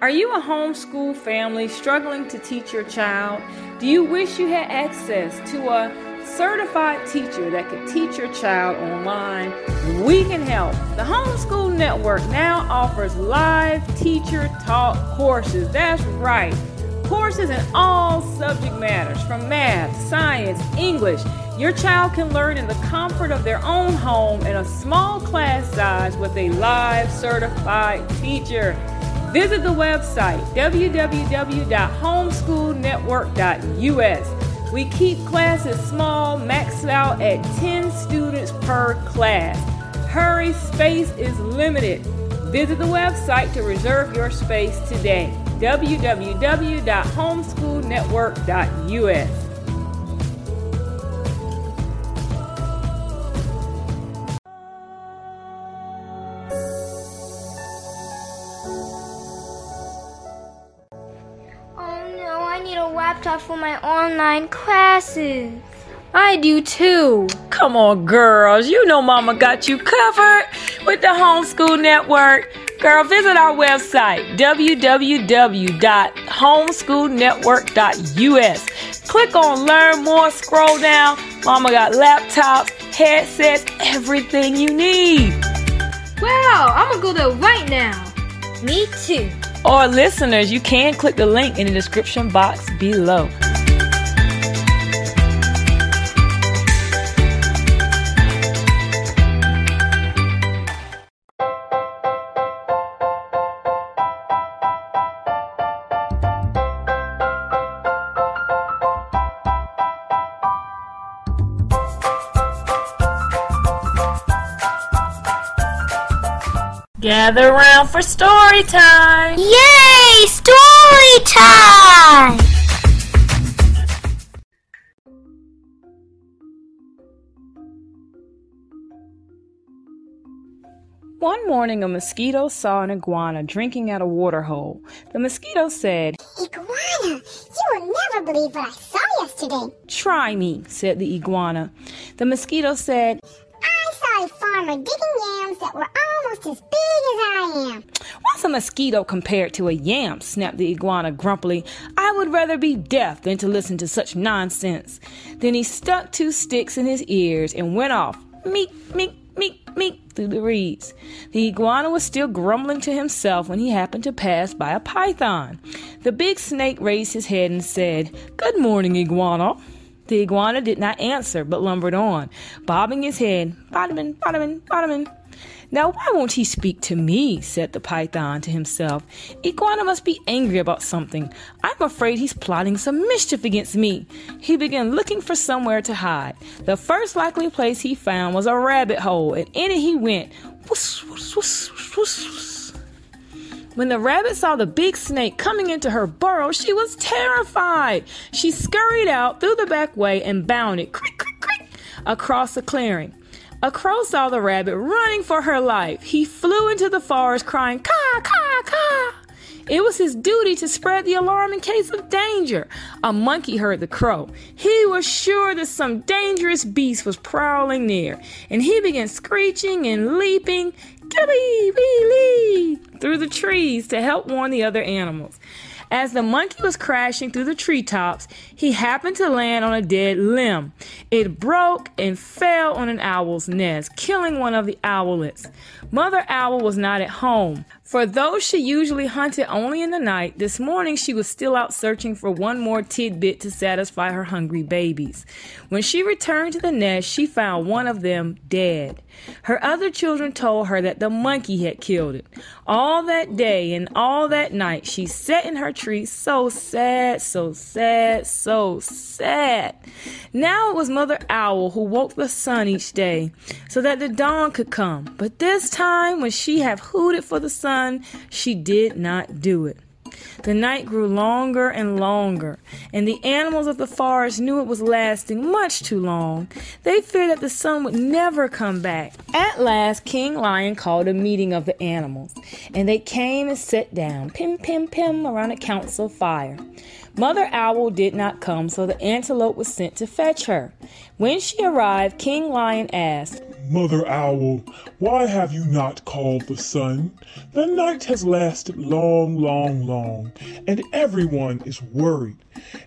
Are you a homeschool family struggling to teach your child? Do you wish you had access to a certified teacher that could teach your child online? We can help. The Homeschool Network now offers live teacher taught courses. That's right. Courses in all subject matters from math, science, English. Your child can learn in the comfort of their own home in a small class size with a live certified teacher. Visit the website www.homeschoolnetwork.us. We keep classes small, maxed out at 10 students per class. Hurry, space is limited. Visit the website to reserve your space today. www.homeschoolnetwork.us. laptop for my online classes. I do too. Come on, girls. You know Mama got you covered with the Homeschool Network. Girl, visit our website, www.homeschoolnetwork.us. Click on Learn More, scroll down. Mama got laptops, headsets, everything you need. Wow, I'm gonna go there right now. Me too. Or listeners, you can click the link in the description box below. Gather around for story time! Yay! Story time! One morning, a mosquito saw an iguana drinking at a water hole. The mosquito said, Iguana, you will never believe what I saw yesterday. Try me, said the iguana. The mosquito said, I saw a farmer digging yams that were almost as big as I am. What's a mosquito compared to a yam? snapped the iguana grumpily. I would rather be deaf than to listen to such nonsense. Then he stuck two sticks in his ears and went off. Meek, meek, meek, meek through the reeds. The iguana was still grumbling to himself when he happened to pass by a python. The big snake raised his head and said, Good morning, iguana. The iguana did not answer, but lumbered on, bobbing his head, bottomin, bottomin, bottomin. Now, why won't he speak to me? said the python to himself. Iguana must be angry about something. I'm afraid he's plotting some mischief against me. He began looking for somewhere to hide. The first likely place he found was a rabbit hole, and in it he went. Whoosh, whoosh, whoosh. When the rabbit saw the big snake coming into her burrow, she was terrified. She scurried out through the back way and bounded creak, creak, creak, across the clearing. A crow saw the rabbit running for her life. He flew into the forest crying, Caw, caw. It was his duty to spread the alarm in case of danger. A monkey heard the crow. He was sure that some dangerous beast was prowling near, and he began screeching and leaping "Gee, wee, lee!" through the trees to help warn the other animals. As the monkey was crashing through the treetops, he happened to land on a dead limb. It broke and fell on an owl's nest, killing one of the owlets. Mother Owl was not at home. For though she usually hunted only in the night, this morning she was still out searching for one more tidbit to satisfy her hungry babies. When she returned to the nest, she found one of them dead. Her other children told her that the monkey had killed it. All that day and all that night, she sat in her tree so sad, so sad, so sad. Now it was Mother Owl who woke the sun each day so that the dawn could come. But this time, when she had hooted for the sun, she did not do it. The night grew longer and longer, and the animals of the forest knew it was lasting much too long. They feared that the sun would never come back. At last, King Lion called a meeting of the animals, and they came and sat down, pim pim pim, around a council fire. Mother Owl did not come, so the antelope was sent to fetch her. When she arrived, King Lion asked, Mother Owl, why have you not called the sun? The night has lasted long, long, long, and everyone is worried.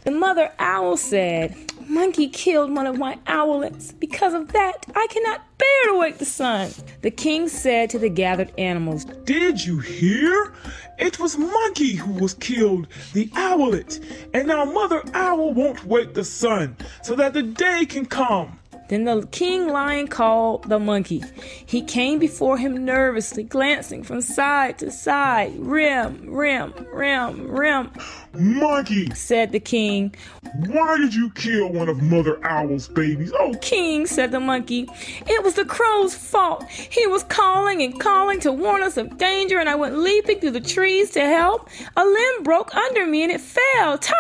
The mother owl said, Monkey killed one of my owlets. Because of that, I cannot bear to wake the sun. The king said to the gathered animals, Did you hear? It was Monkey who was killed, the owlet, and now Mother Owl won't wake the sun so that the day can come. Then the king lion called the monkey. He came before him nervously, glancing from side to side. Rim, rim, rim, rim, Monkey, said the king. why did you kill one of Mother Owl's babies? Oh, King, said the monkey, it was the crow's fault. He was calling and calling to warn us of danger, and I went leaping through the trees to help. A limb broke under me and it fell, ta,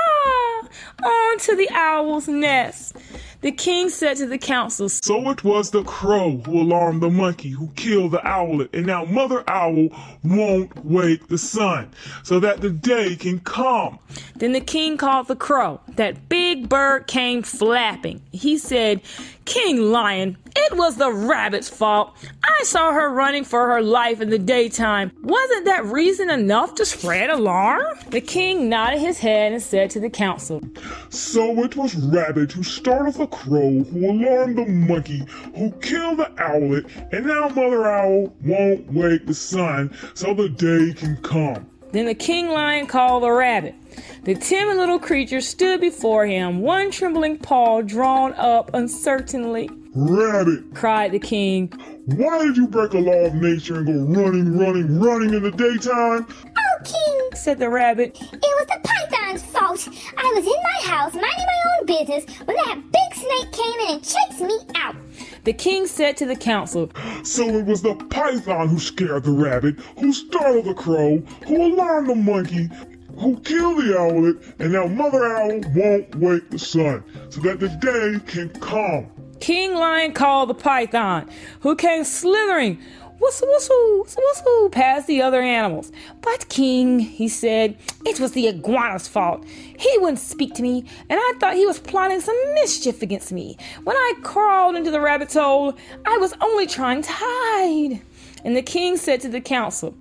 onto the owl's nest. The king said to the council, So it was the crow who alarmed the monkey who killed the owlet, and now Mother Owl won't wake the sun so that the day can come. Then the king called the crow. That big bird came flapping. He said, King Lion, it was the rabbit's fault. I saw her running for her life in the daytime. Wasn't that reason enough to spread alarm? The king nodded his head and said to the council, So it was Rabbit who startled the crow, who alarmed the monkey, who killed the owlet, and now Mother Owl won't wake the sun so the day can come. Then the king lion called the rabbit. The timid little creature stood before him, one trembling paw drawn up uncertainly. Rabbit, Cried the king, why did you break a law of nature and go running, running, running in the daytime? Oh, King, said the rabbit. it was the python's fault. I was in my house minding my own business when that big snake came in and chased me out. The king said to the council, So it was the python who scared the rabbit, who startled the crow, who alarmed the monkey, who killed the owlet, and now Mother Owl won't wake the sun so that the day can come. King Lion called the python, who came slithering, whistle, whistle, whistle, whistle, past the other animals. But, King, he said, it was the iguana's fault. He wouldn't speak to me, and I thought he was plotting some mischief against me. When I crawled into the rabbit's hole, I was only trying to hide. And the king said to the council,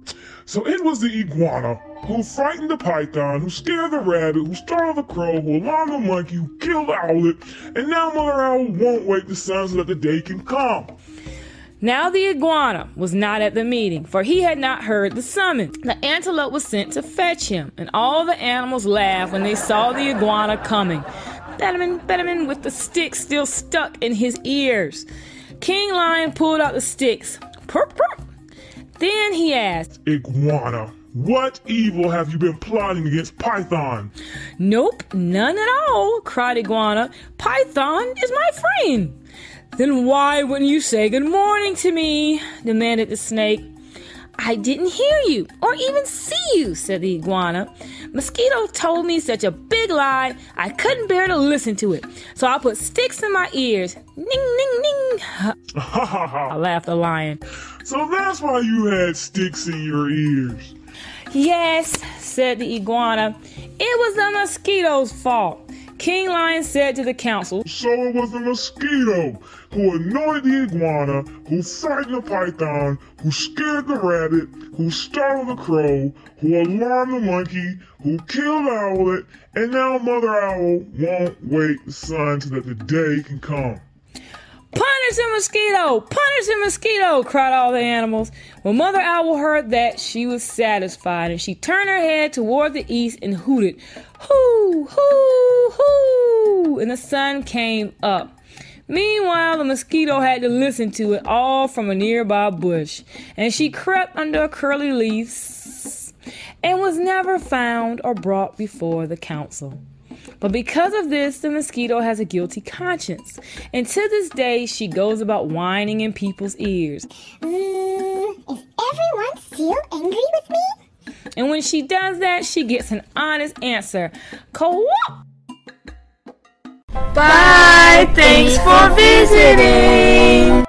So it was the iguana who frightened the python, who scared the rabbit, who startled the crow, who alarmed the monkey, who killed the owlet, and now Mother Owl won't wake the sun so that the day can come. Now the iguana was not at the meeting, for he had not heard the summons. The antelope was sent to fetch him, and all the animals laughed when they saw the iguana coming. Betterman, Betterman, with the stick still stuck in his ears. King Lion pulled out the sticks. Perp, perp. Then he asked, Iguana, what evil have you been plotting against Python? Nope, none at all, cried Iguana. Python is my friend. Then why wouldn't you say good morning to me? demanded the snake. I didn't hear you or even see you, said the iguana. Mosquito told me such a big lie, I couldn't bear to listen to it. So I put sticks in my ears. Ning, ning, ning. Ha ha ha. laughed the lion. So that's why you had sticks in your ears. Yes, said the iguana. It was the mosquito's fault. King Lion said to the council, So it was the mosquito who annoyed the iguana, who frightened the python, who scared the rabbit, who startled the crow, who alarmed the monkey, who killed owlet, and now Mother Owl won't wait, the sun so that the day can come. Punish the mosquito! Punish the mosquito! cried all the animals. When Mother Owl heard that, she was satisfied, and she turned her head toward the east and hooted, Hoo, hoo, hoo! And the sun came up. Meanwhile, the mosquito had to listen to it all from a nearby bush, and she crept under a curly leaf and was never found or brought before the council. But because of this, the mosquito has a guilty conscience. And to this day, she goes about whining in people's ears. Mm, is everyone still angry with me? And when she does that, she gets an honest answer. Bye. Thanks for visiting.